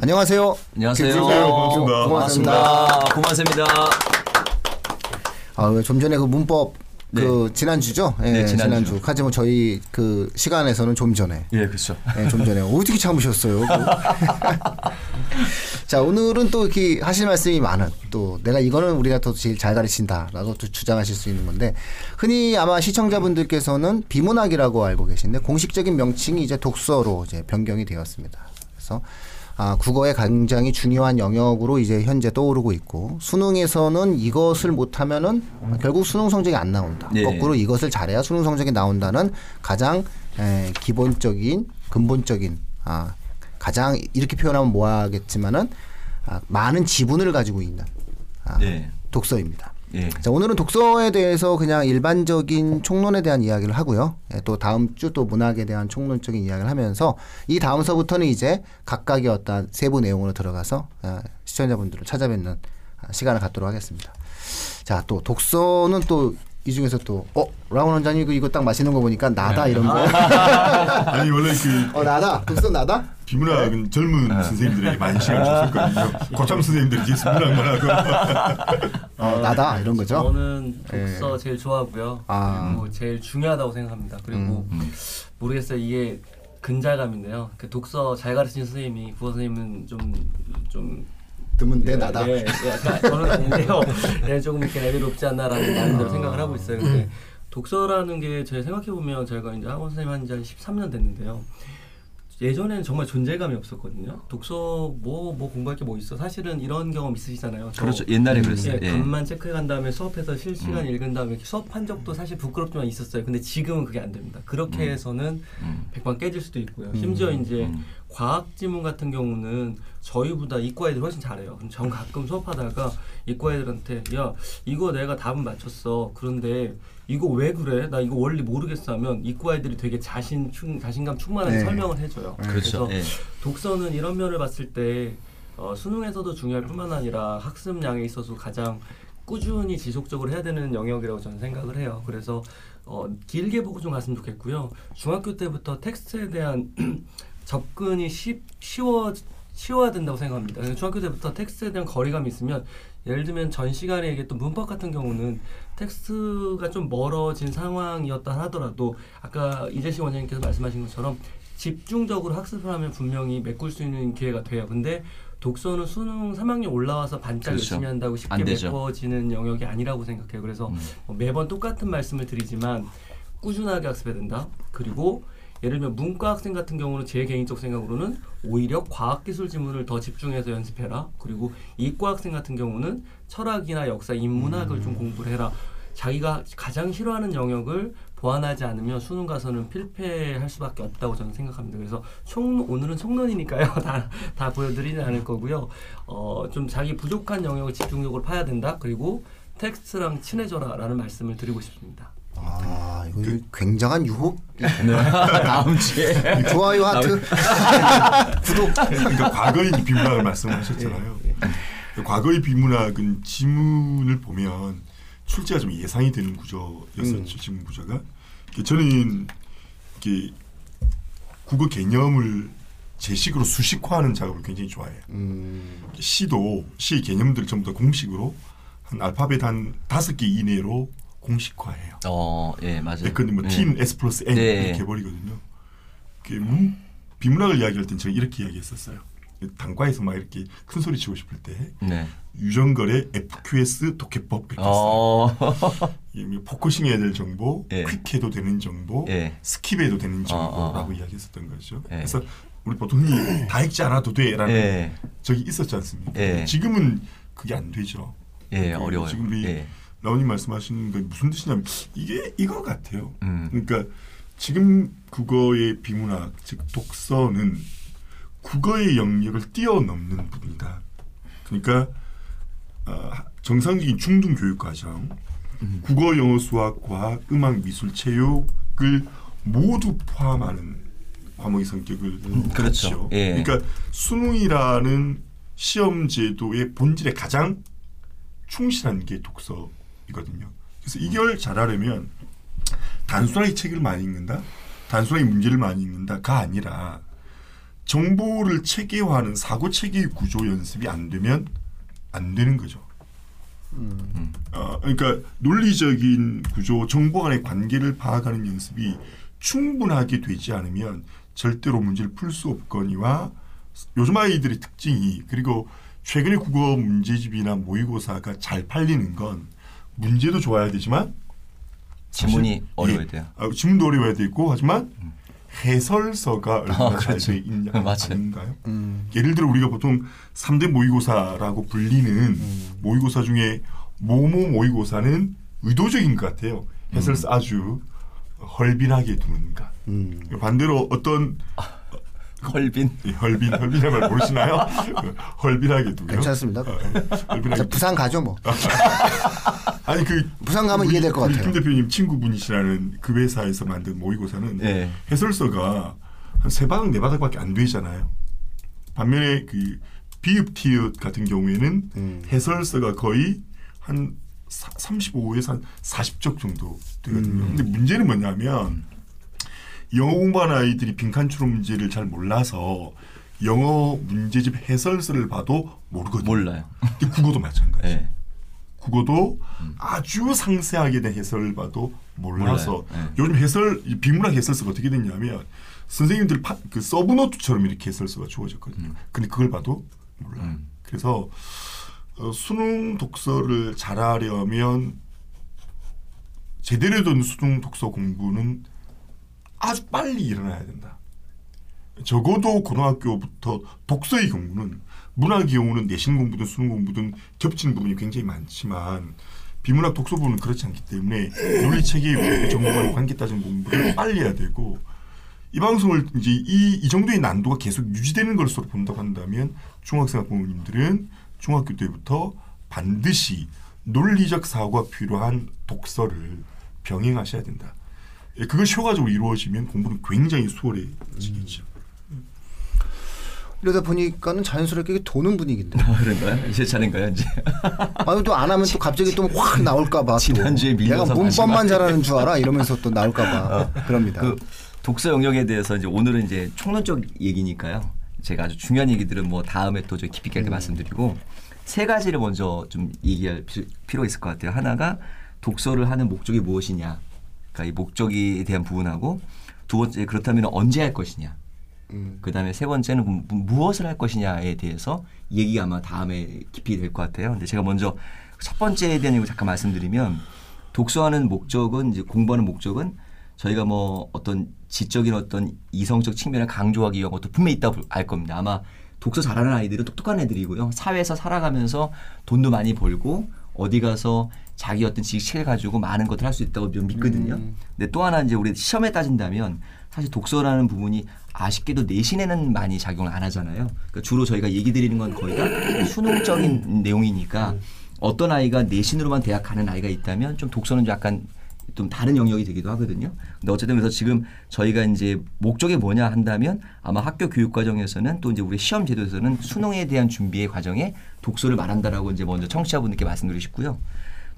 안녕하세요. 안녕하세요. 고맙습니다. 고맙습니다. 고맙습니다. 아, 좀 전에 그 문법 그 지난주죠? 예, 네, 지난주. 지난주. 하지만 저희 그 시간에서는 좀 전에. 예, 그렇죠. 예, 좀 전에 어떻게 참으셨어요? 그거? 자, 오늘은 또 이렇게 하실 말씀이 많은 또 내가 이거는 우리가 더 제일 잘 가르친다라고 또 주장하실 수 있는 건데 흔히 아마 시청자분들께서는 비문학이라고 알고 계신데 공식적인 명칭이 이제 독서로 이제 변경이 되었습니다. 그래서 아, 국어의 굉장히 중요한 영역으로 이제 현재 떠오르고 있고 수능에서는 이것을 못하면은 결국 수능 성적이 안 나온다. 네. 거꾸로 이것을 잘해야 수능 성적이 나온다는 가장 에, 기본적인 근본적인 아, 가장 이렇게 표현하면 뭐하겠지만은 아, 많은 지분을 가지고 있는 아, 네. 독서입니다. 예. 자, 오늘은 독서에 대해서 그냥 일반적인 총론에 대한 이야기를 하고요. 예, 또 다음 주 또 문학에 대한 총론적인 이야기를 하면서 이 다음서부터는 이제 각각의 어떤 세부 내용으로 들어가서 아, 시청자분들을 찾아뵙는 아, 시간을 갖도록 하겠습니다. 자, 또 독서는 또 이 중에서 또 어, 라운 원장님 이거- 이거 딱 마시는 거 보니까 나다 이런 거. 아니 원래 그 어, 나다. 독서 나다? 비문학은 젊은 선생님들에게 많이 시간을 줬었거든요. 고참 선생님들이 뒤에서 문학만 하고 어, 나다 이런 거죠. 저는 독서 제일 좋아하고요. 아. 그리고 제일 중요하다고 생각합니다. 그리고 음. 모르겠어요. 이게 근자감인데요. 그 독서 잘 가르치는 선생님이 국어 선생님은 좀좀 드문데 나다. 예, 예, 약간 저는 아닌데요. 네, 조금 이렇게 레벨이 높지 않나라는 나름대로 생각을 하고 있어요. 근데 독서라는 게 제가 생각해 보면 저희가 이제 학원 선생님 한지 한 13년 됐는데요. 예전에는 정말 존재감이 없었거든요. 독서 뭐뭐 공부할 게 뭐 있어? 사실은 이런 경험 있으시잖아요. 저 그렇죠. 옛날에 그랬어요. 예, 예. 답만 체크해 간 다음에 수업해서 실시간 음. 읽은 다음에 수업한 적도 사실 부끄럽지만 있었어요. 근데 지금은 그게 안 됩니다. 그렇게 음. 해서는 음. 백반 깨질 수도 있고요. 심지어 이제 음. 과학 지문 같은 경우는 저희보다 이과 애들이 훨씬 잘해요. 그럼 전 가끔 수업하다가 이과 애들한테 야 이거 내가 답은 맞췄어. 그런데 이거 왜 그래? 나 이거 원리 모르겠어 하면 이과 애들이 되게 자신 충, 자신감 충만하게 네. 설명을 해줘요. 그렇죠. 그래서 예. 독서는 이런 면을 봤을 때 어, 수능에서도 중요할 뿐만 아니라 학습량에 있어서 가장 꾸준히 지속적으로 해야 되는 영역이라고 저는 생각을 해요. 그래서 어, 길게 보고 좀 갔으면 좋겠고요. 중학교 때부터 텍스트에 대한 접근이 쉽, 쉬워 쉬워야 된다고 생각합니다. 중학교 때부터 텍스트에 대한 거리감이 있으면 예를 들면 전 시간에 얘기했던 문법 같은 경우는 텍스트가 좀 멀어진 상황이었다 하더라도 아까 이재식 원장님께서 말씀하신 것처럼 집중적으로 학습을 하면 분명히 메꿀 수 있는 기회가 돼요. 근데 독서는 수능 3학년 올라와서 반짝 그렇죠. 열심히 한다고 쉽게. 메꿔지는 영역이 아니라고 생각해요. 그래서 음. 뭐 매번 똑같은 말씀을 드리지만 꾸준하게 학습해야 된다. 그리고 예를 들면 문과 학생 같은 경우는 제 개인적 생각으로는 오히려 과학기술 지문을 더 집중해서 연습해라. 그리고 이과 학생 같은 경우는 철학이나 역사, 인문학을 좀 공부를 해라. 자기가 가장 싫어하는 영역을 보완하지 않으면 수능 가서는 필패할 수밖에 없다고 저는 생각합니다. 그래서 총 오늘은 총론이니까요. 다, 다 보여드리진 않을 거고요. 어, 좀 자기 부족한 영역을 집중적으로 파야 된다. 그리고 텍스트랑 친해져라라는 말씀을 드리고 싶습니다. 아, 이거 굉장한 유혹. 다음 주에 좋아요 하트. 구독. 그러니까 과거의 비문학을 말씀하셨잖아요. 과거의 비문학은 지문을 보면 출제가 좀 예상이 되는 구조였었죠. 음. 지문 구조가. 그 저는 이게 국어 개념을 제식으로 수식화하는 작업을 굉장히 좋아해요. 음, 시도 시의 개념들을 전부 다 공식으로 한 알파벳 한 다섯 개 이내로 공식화해요. 어, 예, 맞아요. 그건 뭐 예. T는 S 플러스 N 네. 이렇게 해버리거든요. 그 문, 비문학을 이야기할 땐 제가 이렇게 이야기했었어요. 단과에서 막 이렇게 큰 소리 치고 싶을 때 네. 유전거래 FQS 독해법 이렇게. 어. 뭐 focusing 해야 될 정보, 예. quick해도 되는 정보, 예. skip해도 되는 정보라고 어, 어, 어. 이야기했었던 거죠. 예. 그래서 우리 보통 다 읽지 않아도 돼라는 예. 적이 있었지 않습니까? 예. 지금은 그게 안 되죠. 예, 그 어려워요. 지금 우리 예. 라온님 말씀하시는 게 무슨 뜻이냐면 이게 이거 같아요. 음. 그러니까 지금 국어의 비문학 즉 독서는 국어의 영역을 뛰어넘는 부분이다. 그러니까 아, 정상적인 중등 교육 과정, 음. 국어, 영어, 수학, 과학, 음악, 미술, 체육을 모두 포함하는 과목의 성격을 그렇죠. 갖죠. 예. 그러니까 수능이라는 시험 제도의 본질에 가장 충실한 게 독서 이거든요. 그래서 이걸 잘하려면 단순하게 책을 많이 읽는다, 단순하게 문제를 많이 읽는다가 아니라 정보를 체계화하는 사고 체계 구조 연습이 안 되면 안 되는 거죠. 어, 그러니까 논리적인 구조, 정보 간의 관계를 파악하는 연습이 충분하게 되지 않으면 절대로 문제를 풀 수 없거니와 요즘 아이들의 특징이 그리고 최근에 국어 문제집이나 모의고사가 잘 팔리는 건 문제도 좋아야 되지만 지문이 어려워야 예, 돼요. 아, 지문도 어려워야 되고 하지만 해설서가 얼마나 아, 그렇죠. 잘돼 있냐. 아닌가요? 음. 예를 들어 우리가 보통 3대 모의고사라고 불리는 음. 모의고사 중에 모모 모의고사는 의도적인 것 같아요. 해설서 아주 헐빈하게 두는가. 음. 반대로 어떤 헐빈. 이 헐빈 헐빈의 말 모르시나요? 그 헐빈하게 두고요. 괜찮습니다. 어, 헐빈하게 부산 가죠 뭐. 아니 그 부산 가면 우리- 이해될 것 같아요. 김 대표님 친구분이시라는 그 회사에서 만든 모의고사는 예. 해설서가 한 세 바닥 네 바닥밖에 안 되잖아요. 반면에 그 비읍 티읕 같은 경우에는 음. 해설서가 거의 한 35에서 한 40쪽 정도 되거든요. 음. 근데 문제는 뭐냐면 영어 공부하는 아이들이 빈칸 추론 문제를 잘 몰라서 영어 문제집 해설서를 봐도 모르거든요. 몰라요. 근데 국어도 마찬가지. 예. 국어도 아주 상세하게 된 해설을 봐도 몰라서. 네. 요즘 해설 이 비문학 해설서가 어떻게 됐냐면 선생님들 파, 그 서브노트처럼 이렇게 해설서가 주어졌거든요. 근데 그걸 봐도 몰라요. 음. 그래서 어, 수능 독서를 잘하려면 제대로 된 수능 독서 공부는 아주 빨리 일어나야 된다. 적어도 고등학교부터 독서의 경우는 문학의 경우는 내신 공부든 수능 공부든 겹치는 부분이 굉장히 많지만 비문학 독서 부분은 그렇지 않기 때문에 논리 체계 정보와의 관계 따진 공부를 빨리 해야 되고 이 방송을 이제 이, 이 정도의 난도가 계속 유지되는 것으로 본다고 한다면 중학생 학부모님들은 중학교 때부터 반드시 논리적 사고가 필요한 독서를 병행하셔야 된다. 예, 그것이 효과적으로 이루어지면 공부는 굉장히 수월해지겠죠. 이러다 보니까는 자연스럽게 도는 분위기인데. 아, 그런가요? 이제 차례인가요, 이제? 아니 또안 하면 또 갑자기 또 확 나올까봐. 또. 지난주에 밀려서 내가 문법만 마지막에. 잘하는 줄 알아 이러면서 또 나올까봐. 그럽니다. 그 독서 영역에 대해서 이제 오늘은 이제 총론적 얘기니까요. 제가 아주 중요한 얘기들은 뭐 다음에 또 좀 깊이 있게 음. 말씀드리고 세 가지를 먼저 좀 얘기할 피- 필요가 있을 것 같아요. 하나가 독서를 하는 목적이 무엇이냐. 그러니까 이 목적에 대한 부분하고 두 번째 그렇다면 언제 할 것이냐. 음. 그다음에 세 번째는 무엇을 할 것이냐에 대해서 얘기가 아마 다음에 깊이 될 것 같아요. 근데 제가 먼저 첫 번째에 대한 얘기 잠깐 말씀드리면 독서하는 목적은 이제 공부하는 목적은 저희가 뭐 어떤 지적인 어떤 이성적 측면을 강조하기 위한 것도 분명히 있다고 알 겁니다. 아마 독서 잘하는 아이들은 똑똑한 애들이고요. 사회에서 살아가면서 돈도 많이 벌고 어디 가서 자기 어떤 지식을 가지고 많은 것을 할 수 있다고 좀 믿거든요. 음. 근데 또 하나 이제 우리 시험에 따진다면 사실 독서라는 부분이 아쉽게도 내신에는 많이 작용을 안 하잖아요. 그러니까 주로 저희가 얘기 드리는 건 거의 다 수능적인 내용이니까 어떤 아이가 내신으로만 대학 가는 아이가 있다면 좀 독서는 좀 약간 좀 다른 영역이 되기도 하거든요. 근데 어쨌든 그래서 지금 저희가 이제 목적이 뭐냐 한다면 아마 학교 교육 과정에서는 또 이제 우리 시험 제도에서는 수능에 대한 준비의 과정에 독서를 말한다라고 이제 먼저 청취자분들께 말씀드리고 싶고요.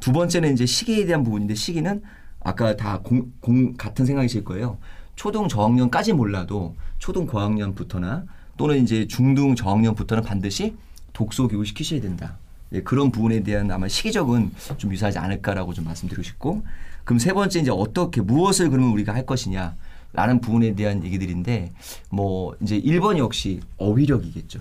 두 번째는 이제 시기에 대한 부분인데 시기는 아까 다 공, 공 같은 생각이실 거예요. 초등 저학년까지 몰라도 초등 고학년부터나 또는 이제 중등 저학년부터는 반드시 독서 교육을 시키셔야 된다. 예, 그런 부분에 대한 아마 시기적은 좀 유사하지 않을까라고 좀 말씀드리고 싶고 그럼 세 번째 이제 어떻게 무엇을 그러면 우리가 할 것이냐 라는 부분에 대한 얘기들인데 뭐 이제 1번 역시 어휘력이겠죠.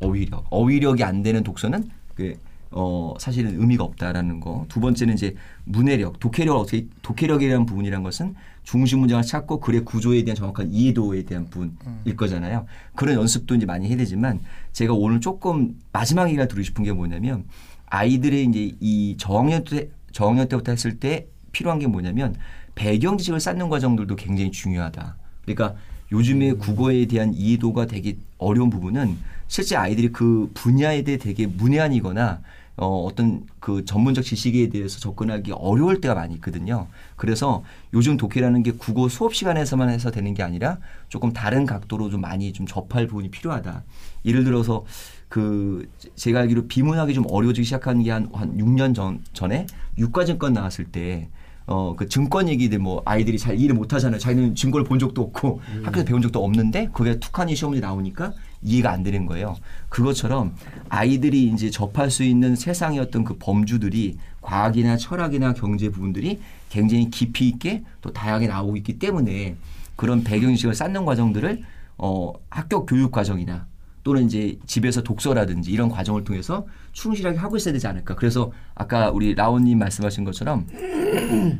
어휘력. 어휘력이 안 되는 독서는 그 어, 사실은 의미가 없다라는 거. 두 번째는 이제 문해력, 독해력 어떻게 독해력이라는 부분이란 것은 중심 문장을 찾고 글의 구조에 대한 정확한 이해도에 대한 부분일 거잖아요. 그런 연습도 이제 많이 해야 되지만 제가 오늘 조금 마지막 얘기를 드리고 싶은 게 뭐냐면 아이들의 이제 이 저학년 때 저학년 때부터 했을 때 필요한 게 뭐냐면 배경 지식을 쌓는 과정들도 굉장히 중요하다. 그러니까 요즘에 국어에 대한 이해도가 되게 어려운 부분은 실제 아이들이 그 분야에 대해 되게 문외한이거나 어, 어떤 그 전문적 지식에 대해서 접근하기 어려울 때가 많이 있거든요. 그래서 요즘 독해라는 게 국어 수업 시간에서만 해서 되는 게 아니라 조금 다른 각도로 좀 많이 좀 접할 부분이 필요하다. 예를 들어서 그 제가 알기로 비문학이 좀 어려워지기 시작한 게 한 한 6년 전 전에 육가증권 나왔을 때 어 그 증권 얘기들 뭐 아이들이 잘 이해를 못 하잖아요. 자기는 증권을 본 적도 없고 학교에서 배운 적도 없는데 그게 툭하니 시험 문제 나오니까 이해가 안 되는 거예요. 그것처럼 아이들이 이제 접할 수 있는 세상의 어떤 그 범주들이 과학이나 철학이나 경제 부분들이 굉장히 깊이 있게 또 다양하게 나오고 있기 때문에 그런 배경식을 쌓는 과정들을 어 학교 교육 과정이나 또는 이제 집에서 독서라든지 이런 과정을 통해서 충실하게 하고 있어야 되지 않을까. 그래서 아까 우리 라온님 말씀하신 것처럼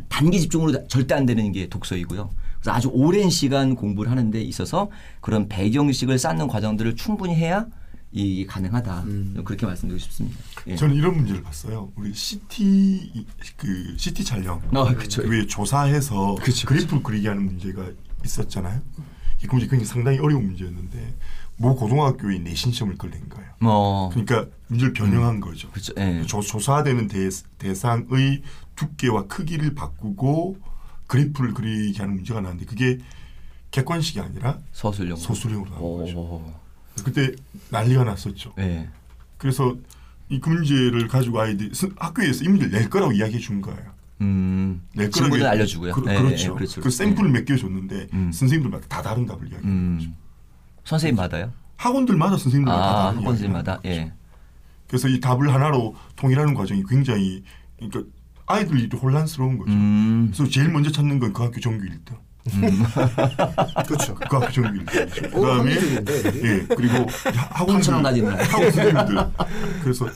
단기 집중으로 절대 안 되는 게 독서이고요. 그래서 아주 오랜 시간 공부를 하는 데 있어서 그런 배경식을 쌓는 과정들을 충분히 해야 이게 가능하다. 그렇게 말씀드리고 싶습니다. 예. 저는 이런 문제를 봤어요. 우리 CT 그 CT 촬영 아, 그쵸. 왜 조사해서 그쵸, 그래프를 그리게 하는 문제가 있었잖아요. 이 문제 굉장히 상당히 어려운 문제였는데 모 고등학교에 내신 시험을 걸린 거예요. 뭐 그러니까 문제를 변형한 거죠. 그렇죠. 예. 조, 조사되는 대, 대상의 두께와 크기를 바꾸고 그래프를 그리게 하는 문제가 나왔는데 그게 객관식이 아니라 서술형. 소수령으로 나온 오. 거죠. 그때 난리가 났었죠. 예. 그래서 이그 문제를 가지고 아이들이 스- 학교에서 이 문제를 낼 거라고 이야기해 준 거예요. 음. 낼 거라고 알려주고요. 그, 예, 그렇죠. 예, 그렇죠. 그 샘플을 몇 개 줬는데 음. 선생님들마다 다 다른 답을 이야기하는 거죠. 음. 선생님마다요? 학원들마다 선생님들마다 다 아, 다른 학원생마다. 이야기를 하는 예. 거죠. 그래서 이 답을 하나로 통일하는 과정이 굉장히 그러니까 아이들이 혼란스러운 거죠. 음. 그래서 제일 먼저 찾는 건 그 학교 전교 1등. 그렇죠. 그 학교 1등이죠. 오, 그다음에 합리적인데, 애들이? 예 그리고 다니는 학원 선생님들 그래서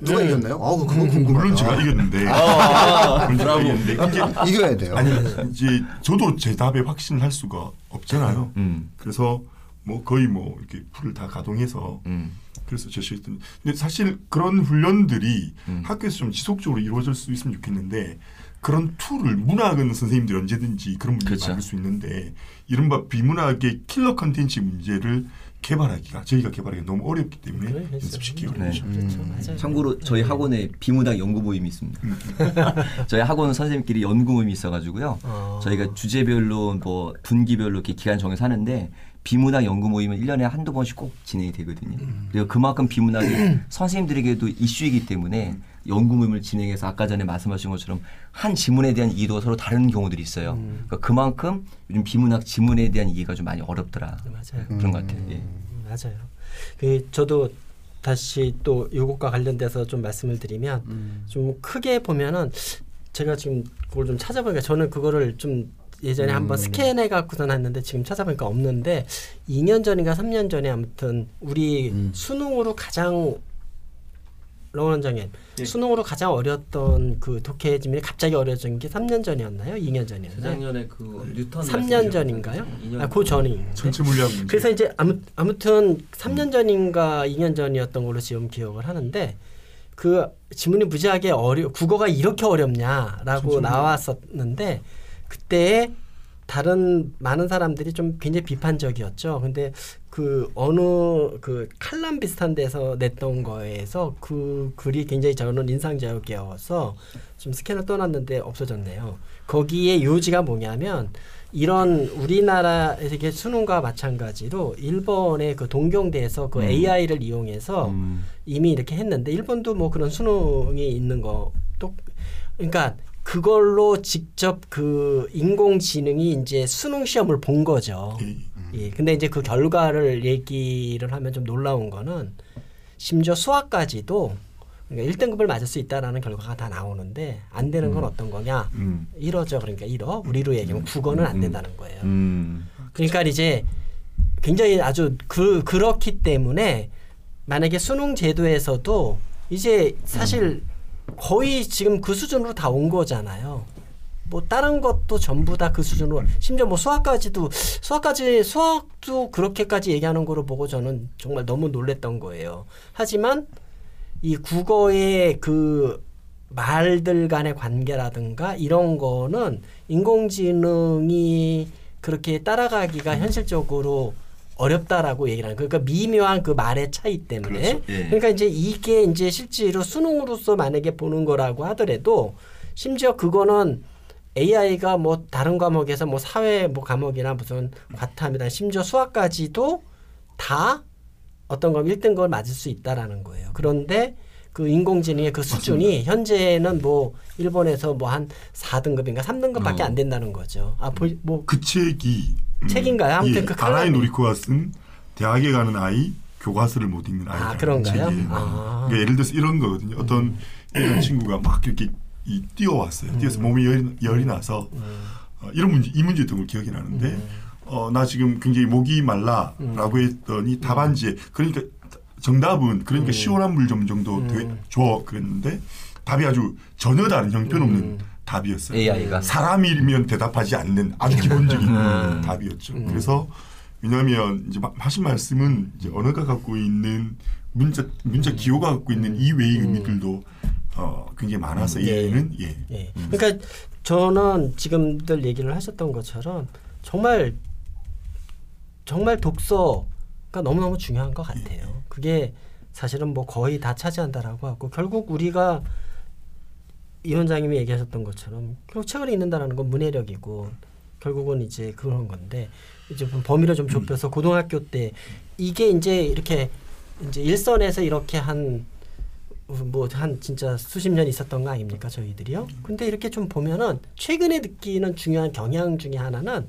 누가 이겼나요? 어, 그거 궁금하다. 물론 제가 이겼는데 아, 물론 제가 이겼는데 이게 이겨야 돼요. 아니 이제 저도 제 답에 확신을 할 수가 없잖아요. 음. 그래서 뭐 거의 뭐 이렇게 풀을 다 가동해서 음. 그래서 제시했더니 근데 사실 그런 훈련들이 음. 학교에서 좀 지속적으로 이루어질 수 있으면 좋겠는데 그런 tool을 문학은 선생님들이 언제든지 그런 문제를 그렇죠. 만들 수 있는데 이른바 비문학의 킬러 컨텐츠 문제를 개발하기가 저희가 개발하기가 너무 어렵기 때문에 그래. 연습시키기 네. 어렵죠. 그렇죠. 맞아요. 참고로 저희 학원에 비문학 연구 모임이 있습니다. 저희 학원 선생님끼리 연구 모임이 있어가지고요. 어. 저희가 주제별로 뭐 분기별로 이렇게 기간 정해서 하는데 비문학 연구 모임은 1년에 한두 번씩 꼭 진행이 되거든요. 그리고 그만큼 비문학이 선생님들에게도 이슈이기 때문에 연구 모임을 진행해서 아까 전에 말씀하신 것처럼 한 지문에 대한 이해도가 서로 다른 경우들이 있어요. 그러니까 그만큼 요즘 비문학 지문에 대한 이해가 좀 많이 어렵더라. 맞아요. 그런 것 같아요. 예. 음, 맞아요. 그 저도 다시 또 이것과 관련돼서 좀 말씀을 드리면 좀 크게 보면은 제가 지금 그걸 좀 찾아보니까 저는 그거를 좀 예전에 한번 스캔해 갖고서 놨는데 지금 찾아보니까 없는데 2년 전인가 3년 전에 아무튼 우리 수능으로 가장 롱원장님 수능으로 가장 어려웠던 그 독해 지문이 갑자기 어려워진 게 3년 전이었나요? 2년 전이었나요? 재작년에 그 뉴턴 3년 전인가요? 아, 그 전인데. 전체 문제. 그래서 이제 아무, 아무튼 3년 전인가 2년 전이었던 걸로 지금 기억을 하는데 그 지문이 무지하게 어려 국어가 이렇게 어렵냐라고 나왔었는데 그때 다른 많은 사람들이 좀 굉장히 비판적이었죠. 근데 그 어느 그 칼럼 비슷한 데서 냈던 거에서 그 글이 굉장히 저는 인상적이어서 좀 스캔을 떠났는데 없어졌네요. 거기에 요지가 뭐냐면 이런 우리나라에서 이게 수능과 마찬가지로 일본의 그 동경대에서 그 AI를 이용해서 음. 이미 이렇게 했는데 일본도 뭐 그런 수능이 있는 거또 그러니까 그걸로 직접 그 인공지능이 이제 수능 시험을 본 거죠. 예. 예. 근데 이제 그 결과를 얘기를 하면 좀 놀라운 거는 심지어 수학까지도 그러니까 1등급을 맞을 수 있다라는 결과가 다 나오는데 안 되는 건 어떤 거냐? 음. 1어죠. 그러니까 1어. 우리로 얘기하면 국어는 안 된다는 거예요. 음. 그러니까 이제 굉장히 아주 그 그렇기 때문에 만약에 수능 제도에서도 이제 사실 거의 지금 그 수준으로 다 온 거잖아요. 뭐 다른 것도 전부 다 그 수준으로 심지어 뭐 수학까지도 수학까지 수학도 그렇게까지 얘기하는 거를 보고 저는 정말 너무 놀랬던 거예요. 하지만 이 국어의 그 말들 간의 관계라든가 이런 거는 인공지능이 그렇게 따라가기가 현실적으로 어렵다라고 얘기를 하는. 그러니까 미묘한 그 말의 차이 때문에 그렇죠. 예. 그러니까 이제 이게 이제 실제로 수능으로서 만약에 보는 거라고 하더라도 심지어 그거는 AI가 뭐 다른 과목에서 뭐 사회 뭐 과목이나 무슨 과탐이나 심지어 수학까지도 다 어떤 건 1등급을 맞을 수 있다라는 거예요. 그런데 그 인공지능의 그 수준이 현재는 뭐 일본에서 뭐 한 4등급인가 3등급밖에 어. 안 된다는 거죠. 아, 보- 뭐 그 책이 음, 책인가요? 아무튼 예, 그 칼럼이- 노리코가 쓴 대학에 가는 아이 교과서를 못 읽는 아이 아, 그런가요? 책이에요. 아. 그러니까 예를 들어서 이런 거거든요. 어떤 일본 친구가 막 이렇게 이 뛰어왔어요. 뛰어서 음. 몸이 열이, 열이 나서 어, 이런 문제 이 문제 등을 기억이 나는데 음. 어, 나 지금 굉장히 목이 말라라고 했더니 답안지에 그러니까 정답은 그러니까 음. 시원한 물 좀 정도 돼, 줘 그랬는데 답이 아주 전혀 다른 형편없는 음. 답이었어요. AI가 사람이면 대답하지 않는 아주 기본적인 음. 답이었죠. 그래서 왜냐하면 이제 마- 하신 말씀은 이제 언어가 갖고 있는 문자 문자 기호가 갖고 있는 이외의 의미들도 어, 굉장히 많아서 예. AI는 예. 예. 그러니까 저는 지금들 얘기를 하셨던 것처럼 정말 정말 독서가 너무너무 중요한 것 같아요. 그게 사실은 뭐 거의 다 차지한다라고 하고 결국 우리가 이 원장님이 얘기하셨던 것처럼 결국 책을 읽는다라는 건 문해력이고 결국은 이제 그런 건데 이제 좀 범위를 좀 좁혀서 고등학교 때 이게 이제 이렇게 이제 일선에서 이렇게 한 뭐 한 진짜 수십 년 있었던 거 아닙니까 저희들이요? 근데 이렇게 좀 보면은 최근에 느끼는 중요한 경향 중에 하나는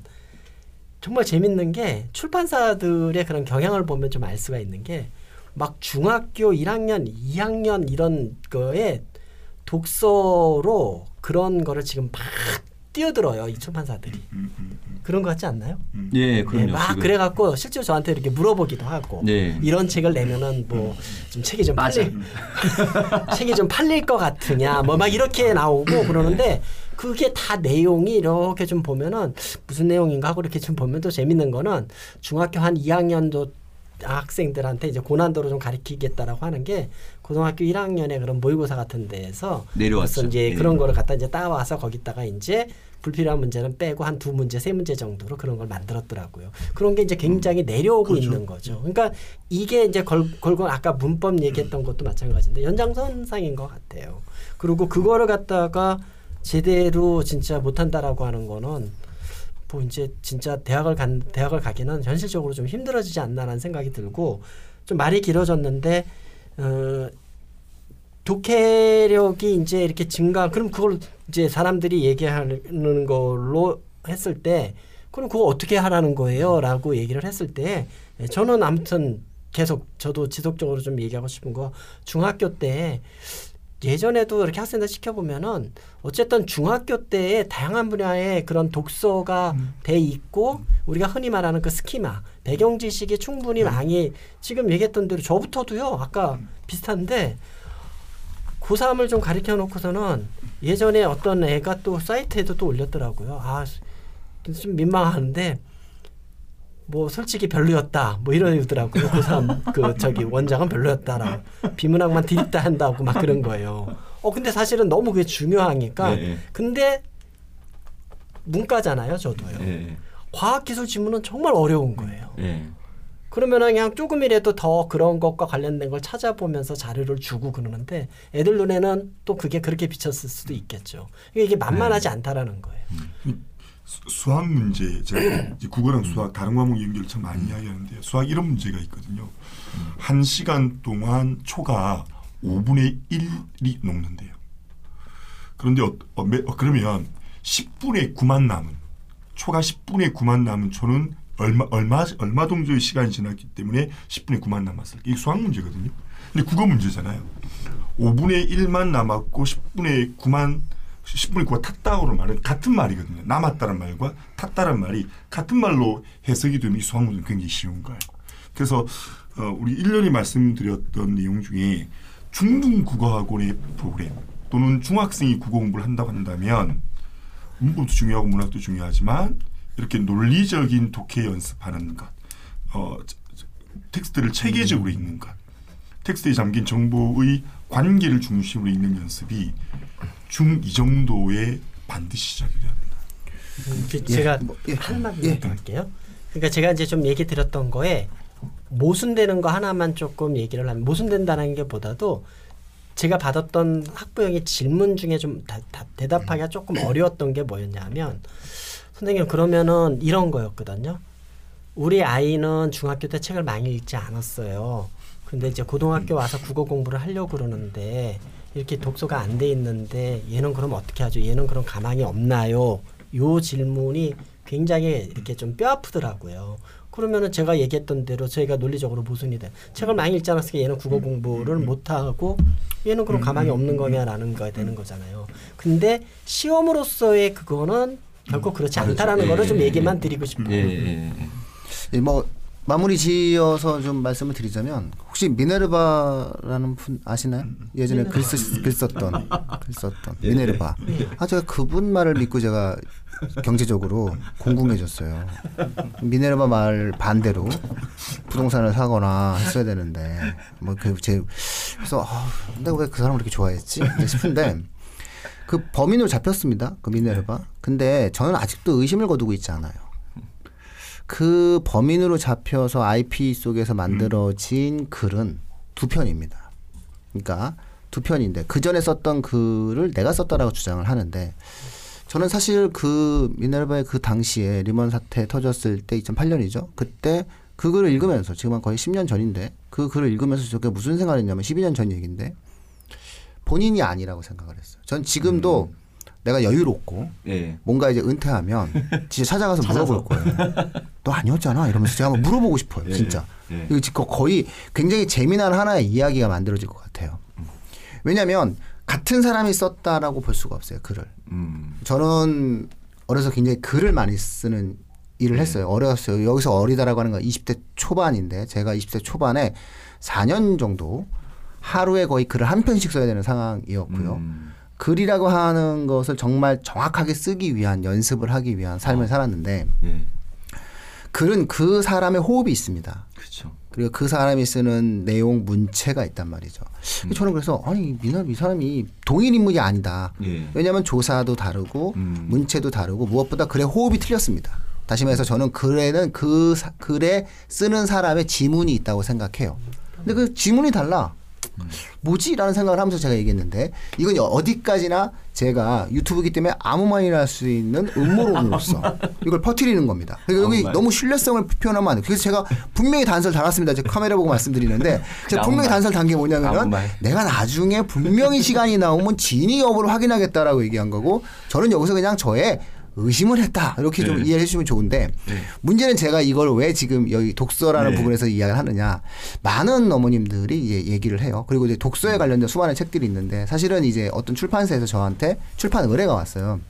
정말 재밌는 게 출판사들의 그런 경향을 보면 좀 알 수가 있는 게 막 중학교 1학년, 2학년 이런 거에 독서로 그런 거를 지금 막 뛰어들어요 이 출판사들이 음, 음, 그런 거 같지 않나요? 음. 예, 네, 그럼요. 막 지금. 그래갖고 실제로 저한테 이렇게 물어보기도 하고 네. 이런 책을 내면은 뭐 좀 책이 좀 맞아. 팔릴 책이 좀 팔릴 것 같으냐 뭐 막 이렇게 나오고 그러는데 그게 다 내용이 이렇게 좀 보면은 무슨 내용인가 하고 이렇게 좀 보면 또 재밌는 거는 중학교 한 2학년도 학생들한테 이제 고난도로 좀 가르치겠다라고 하는 게 고등학교 1학년에 그런 모의고사 같은 데에서. 그래서 이제 예. 그런 거를 갖다 이제 따와서 거기다가 이제 불필요한 문제는 빼고 한 두 문제, 세 문제 정도로 그런 걸 만들었더라고요. 그런 게 이제 굉장히 내려오고 그렇죠. 있는 거죠. 그러니까 이게 이제 걸, 걸건 아까 문법 얘기했던 것도 마찬가지인데 연장선상인 것 같아요. 그리고 그거를 갖다가 제대로 진짜 못한다라고 하는 거는 뭐 이제 진짜 대학을 간 대학을 가기는 현실적으로 좀 힘들어지지 않나라는 생각이 들고 좀 말이 길어졌는데 어, 독해력이 이제 이렇게 증가 그럼 그걸 이제 사람들이 얘기하는 걸로 했을 때 그럼 그거 어떻게 하라는 거예요?라고 얘기를 했을 때 예, 저는 아무튼 계속 저도 지속적으로 좀 얘기하고 싶은 거 중학교 때 예전에도 이렇게 학생들 시켜보면은 어쨌든 중학교 때에 다양한 분야의 그런 독서가 돼 있고 우리가 흔히 말하는 그 스키마 배경 지식이 충분히 많이 지금 얘기했던 대로 저부터도요 아까 비슷한데 고3을 좀 가르쳐 놓고서는 예전에 어떤 애가 또 사이트에도 또 올렸더라고요. 아, 좀 민망하는데 뭐 솔직히 별로였다. 뭐 이러더라고요. 고3 그 저기 원장은 별로였다라. 비문학만 디립다 한다고 막 그런 거예요. 어 근데 사실은 너무 그게 중요하니까. 네. 근데 문과잖아요, 저도요. 예. 과학기술 지문은 정말 어려운 거예요. 예. 그러면은 그냥 조금이라도 더 그런 것과 관련된 걸 찾아보면서 자료를 주고 그러는데 애들 눈에는 또 그게 그렇게 비쳤을 수도 있겠죠. 이게 만만하지 않다라는 거예요. 수- 수학 문제 제가 이제 국어랑 수학 다른 과목 연결 참 많이 이야기하는데 수학 이런 문제가 있거든요. 한 시간 동안 초가 5분의 1이 녹는데요. 그런데 어, 어, 매- 어, 그러면 10분의 9만 남은 초가 10분의 9만 남은 초는 얼마 얼마 얼마 정도의 시간이 지났기 때문에 10분의 9만 남았을 게 이게 수학 문제거든요. 근데 국어 문제잖아요. 5분의 1만 남았고 10분의 9만 10분의 9가 탔다고로 말은 같은 말이거든요. 남았다는 말과 탔다는 말이 같은 말로 해석이 되면 이 수학 문제는 굉장히 쉬운 거예요. 그래서 어, 우리 1년에 말씀드렸던 내용 중에 중등 국어학원의 프로그램 또는 중학생이 국어 공부를 한다고 한다면 문법도 중요하고 문학도 중요하지만 이렇게 논리적인 독해 연습하는 것, 어, 텍스트를 체계적으로 읽는 것, 텍스트에 잠긴 정보의 관계를 중심으로 읽는 연습이 중2 정도에 반드시 시작이 돼야 된다. 음, 그 예, 제가 뭐, 예. 한마디 예. 더 할게요. 그러니까 제가 이제 좀 얘기 드렸던 거에 모순되는 거 하나만 조금 얘기를 하면 모순된다는 게 보다도 제가 받았던 학부형의 질문 중에 좀 다- 다- 대답하기가 조금 어려웠던 게 뭐였냐면 선생님 그러면은 이런 거였거든요. 우리 아이는 중학교 때 책을 많이 읽지 않았어요. 근데 이제 고등학교 와서 국어 공부를 하려고 그러는데 이렇게 독서가 안 돼 있는데 얘는 그럼 어떻게 하죠? 얘는 그럼 가망이 없나요? 요 질문이 굉장히 이렇게 좀 뼈 아프더라고요. 그러면은 제가 얘기했던 대로 저희가 논리적으로 모순이 돼. 책을 많이 읽지 않았으니까 얘는 국어 공부를 못 하고 얘는 그럼 가망이 없는 거냐라는 거 되는 거잖아요. 근데 시험으로서의 그거는 결코 그렇지. 않다라는 예, 거를 좀 예, 얘기만 예. 드리고 싶어요. 예, 예, 예. 예, 뭐 마무리 지어서 좀 말씀을 드리자면 혹시 미네르바라는 분 아시나요? 예전에 글, 쓰, 글 썼던 글 썼던 미네르바. 아 제가 그분 말을 믿고 제가 경제적으로 궁금해졌어요. 미네르바 말 반대로 부동산을 사거나 했어야 되는데 뭐 그 제 그래서 아, 내가 왜그 사람을 이렇게 좋아했지 싶은데 그 범인으로 잡혔습니다. 그 미네르바. 근데 저는 아직도 의심을 거두고 있지 않아요. 그 범인으로 잡혀서 IP 속에서 만들어진 글은 두 편입니다. 그러니까 두 편인데 그 전에 썼던 글을 내가 썼다라고 주장을 하는데 저는 사실 그 미네르바의 그 당시에 리먼 사태 터졌을 때 2008년이죠. 그때 그 글을 읽으면서 지금 한 거의 10년 전인데 그 글을 읽으면서 저게 무슨 생각을 했냐면 12년 전 얘기인데 본인이 아니라고 생각을 했어요. 전 지금도 내가 여유롭고 예. 뭔가 이제 은퇴하면 진짜 찾아가서 물어볼 거예요. 너 아니었잖아 이러면서 제가 한번 물어보고 싶어요. 예, 진짜. 예. 이거 지금 거의 굉장히 재미난 하나의 이야기가 만들어질 것 같아요. 왜냐하면 같은 사람이 썼다라고 볼 수가 없어요. 글을. 음. 저는 어려서 굉장히 글을 많이 쓰는 일을 했어요. 어렸어요. 여기서 어리다라고 하는 건 20대 초반인데 제가 20대 초반에 4년 정도 하루에 거의 글을 한 편씩 써야 되는 상황이었고요. 음. 글이라고 하는 것을 정말 정확하게 쓰기 위한 연습을 하기 위한 삶을 살았는데 예. 글은 그 사람의 호흡이 있습니다. 그렇죠. 그리고 그 사람이 쓰는 내용 문체가 있단 말이죠. 저는 그래서 아니 미나 이 사람이 동일 인물이 아니다. 예. 왜냐하면 조사도 다르고 음. 문체도 다르고 무엇보다 글의 호흡이 틀렸습니다. 다시 말해서 저는 글에는 그 사- 글에 쓰는 사람의 지문이 있다고 생각해요. 근데 그 지문이 달라. 뭐지? 라는 생각을 하면서 제가 얘기했는데 이건 어디까지나 제가 유튜브이기 때문에 아무 말이나 할 수 있는 음모론으로서 이걸 퍼뜨리는 겁니다. 그러니까 여기. 너무 신뢰성을 표현하면 안 돼요. 그래서 제가 분명히 단서를 달았습니다. 제가 카메라 보고 말씀드리는데 제가 분명히 말. 단서를 단 게 뭐냐면은 말. 내가 나중에 분명히 시간이 나오면 진위 여부를 확인하겠다라고 얘기한 거고 저는 여기서 그냥 저의 의심을 했다 이렇게 좀 네. 이해해 주시면 좋은데 네. 문제는 제가 이걸 왜 지금 여기 독서라는 네. 부분에서 이야기를 하느냐 많은 어머님들이 이제 얘기를 해요 그리고 이제 독서에 관련된 수많은 책들이 있는데 사실은 이제 어떤 출판사에서 저한테 출판 의뢰가 왔어요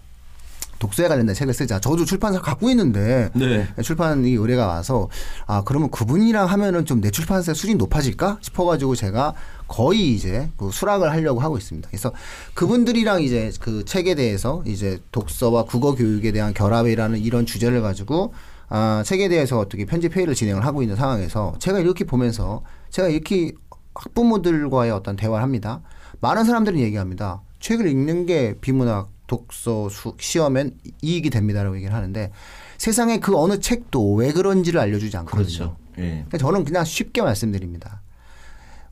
독서에 관련된 책을 쓰자 저도 출판사 갖고 있는데 네. 출판이 의뢰가 와서 아 그러면 그분이랑 하면은 좀 내 출판사 수준이 높아질까 싶어가지고 제가 거의 이제 그 수락을 하려고 하고 있습니다. 그래서 그분들이랑 이제 그 책에 대해서 이제 독서와 국어 교육에 대한 결합이라는 이런 주제를 가지고 아 책에 대해서 어떻게 편집 회의를 진행을 하고 있는 상황에서 제가 이렇게 보면서 제가 이렇게 학부모들과의 어떤 대화를 합니다. 많은 사람들이 얘기합니다. 책을 읽는 게 비문학 독서 수, 시험엔 이익이 됩니다라고 얘기를 하는데 세상에 그 어느 책도 왜 그런지를 알려주지 않거든요. 그렇죠. 예. 그러니까 저는 그냥 쉽게 말씀드립니다.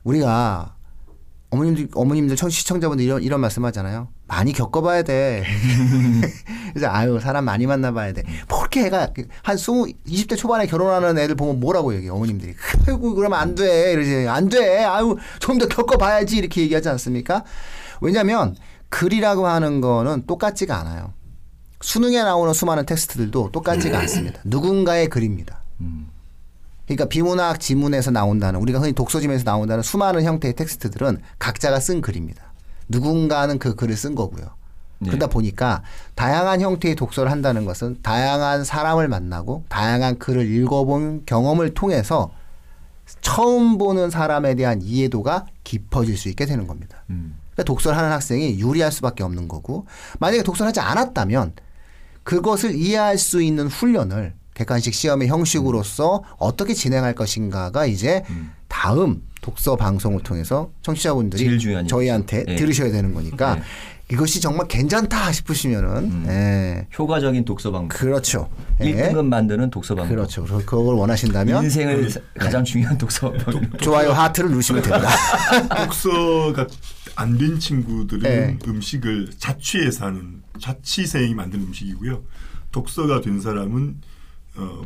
우리가 어머님들 어머님들 청- 시청자분들 이런 이런 말씀하잖아요. 많이 겪어봐야 돼. 그래서 아유 사람 많이 만나봐야 돼. 뭐 그렇게 애가 한 20, 20대 초반에 결혼하는 애들 보면 뭐라고 얘기해 어머님들이. 아이고 그러면 안 돼. 이러지 안 돼. 아유 좀 더 겪어봐야지 이렇게 얘기하지 않습니까? 왜냐하면 글이라고 하는 거는 똑같지가 않아요. 수능에 나오는 수많은 텍스트들도 똑같지가 않습니다. 누군가의 글입니다. 음. 그러니까 비문학 지문에서 나온다는 우리가 흔히 독서지문에서 나온다는 수많은 형태의 텍스트들은 각자가 쓴 글입니다. 누군가는 그 글을 쓴 거고요. 네. 그러다 보니까 다양한 형태의 독서를 한다는 것은 다양한 사람을 만나고 다양한 글을 읽어본 경험을 통해서 처음 보는 사람에 대한 이해도가 깊어질 수 있게 되는 겁니다. 음. 그러니까 독서를 하는 학생이 유리할 수밖에 없는 거고 만약에 독서를 하지 않았다면 그것을 이해할 수 있는 훈련을 객관식 시험의 형식으로서 어떻게 진행할 것인가가 이제 다음 독서 방송을 통해서 청취자분들이 저희한테. 네. 들으셔야 되는 거니까 네. 이것이 정말 괜찮다 싶으시면은 예. 효과적인 독서 방법. 그렇죠. 예. 1등급 만드는 독서 방법. 그렇죠. 그걸 원하신다면 인생을 가장 중요한 독서 방법. 좋아요 하트를 누르시면 됩니다. 독서가 안 된 친구들은 네. 음식을 자취해서 하는 자취생이 만든 음식이고요. 독서가 된 사람은 어,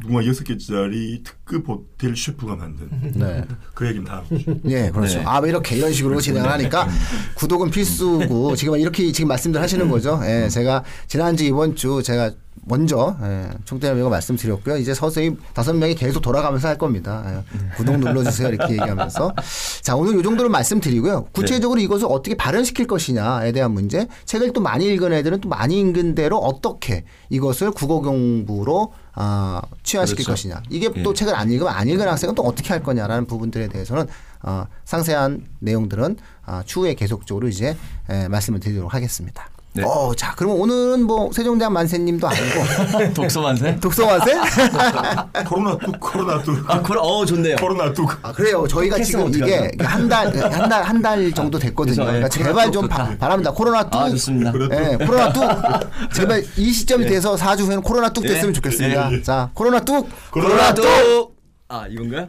누군가 여섯 개짜리 특급 호텔 셰프가 만든 네. 그 얘기는 다음 주죠. 예, 그렇죠. 네. 아, 뭐 이렇게 이런 식으로 진행을 하니까 구독은 필수고 지금 이렇게 지금 말씀들 하시는 거죠. 예, 제가 지난주 이번 주 제가 먼저 예, 총대장님과 말씀드렸고요. 이제 서서히 다섯 명이 계속 돌아가면서 할 겁니다. 예, 구독 눌러주세요 이렇게 얘기하면서 자 오늘 이 정도로 말씀드리고요. 구체적으로 이것을 어떻게 발현시킬 것이냐에 대한 문제. 책을 또 많이 읽은 애들은 또 많이 읽은 대로 어떻게 이것을 국어 공부로 아, 취화시킬 그렇죠. 것이냐. 이게 예. 또 책을 안 읽으면 안 읽은 학생은 또 어떻게 할 거냐라는 부분들에 대해서는 어, 상세한 내용들은 어, 추후에 계속적으로 이제 에, 말씀을 드리도록 하겠습니다. 네. 어, 자, 그러면 오늘은 뭐 세종대왕 만세님도 아니고 독서 만세? 독서 만세? 코로나 뚝 코로나 뚝 아, 그럼 어 좋네요. 코로나 뚝 아, 그래요. 저희가 지금 이게 한 달 한 달 한 달 정도 됐거든요. 그래서, 예, 그러니까 제발 좀 코로나 바, 뚝 바랍니다. 코로나 뚝. 아 좋습니다. 예, 코로나 뚝. 제발 이 시점이 돼서 4주 후에는 코로나 뚝 예. 됐으면 좋겠습니다. 예, 예. 자, 코로나 뚝. 코로나 뚝. 아 이건가요?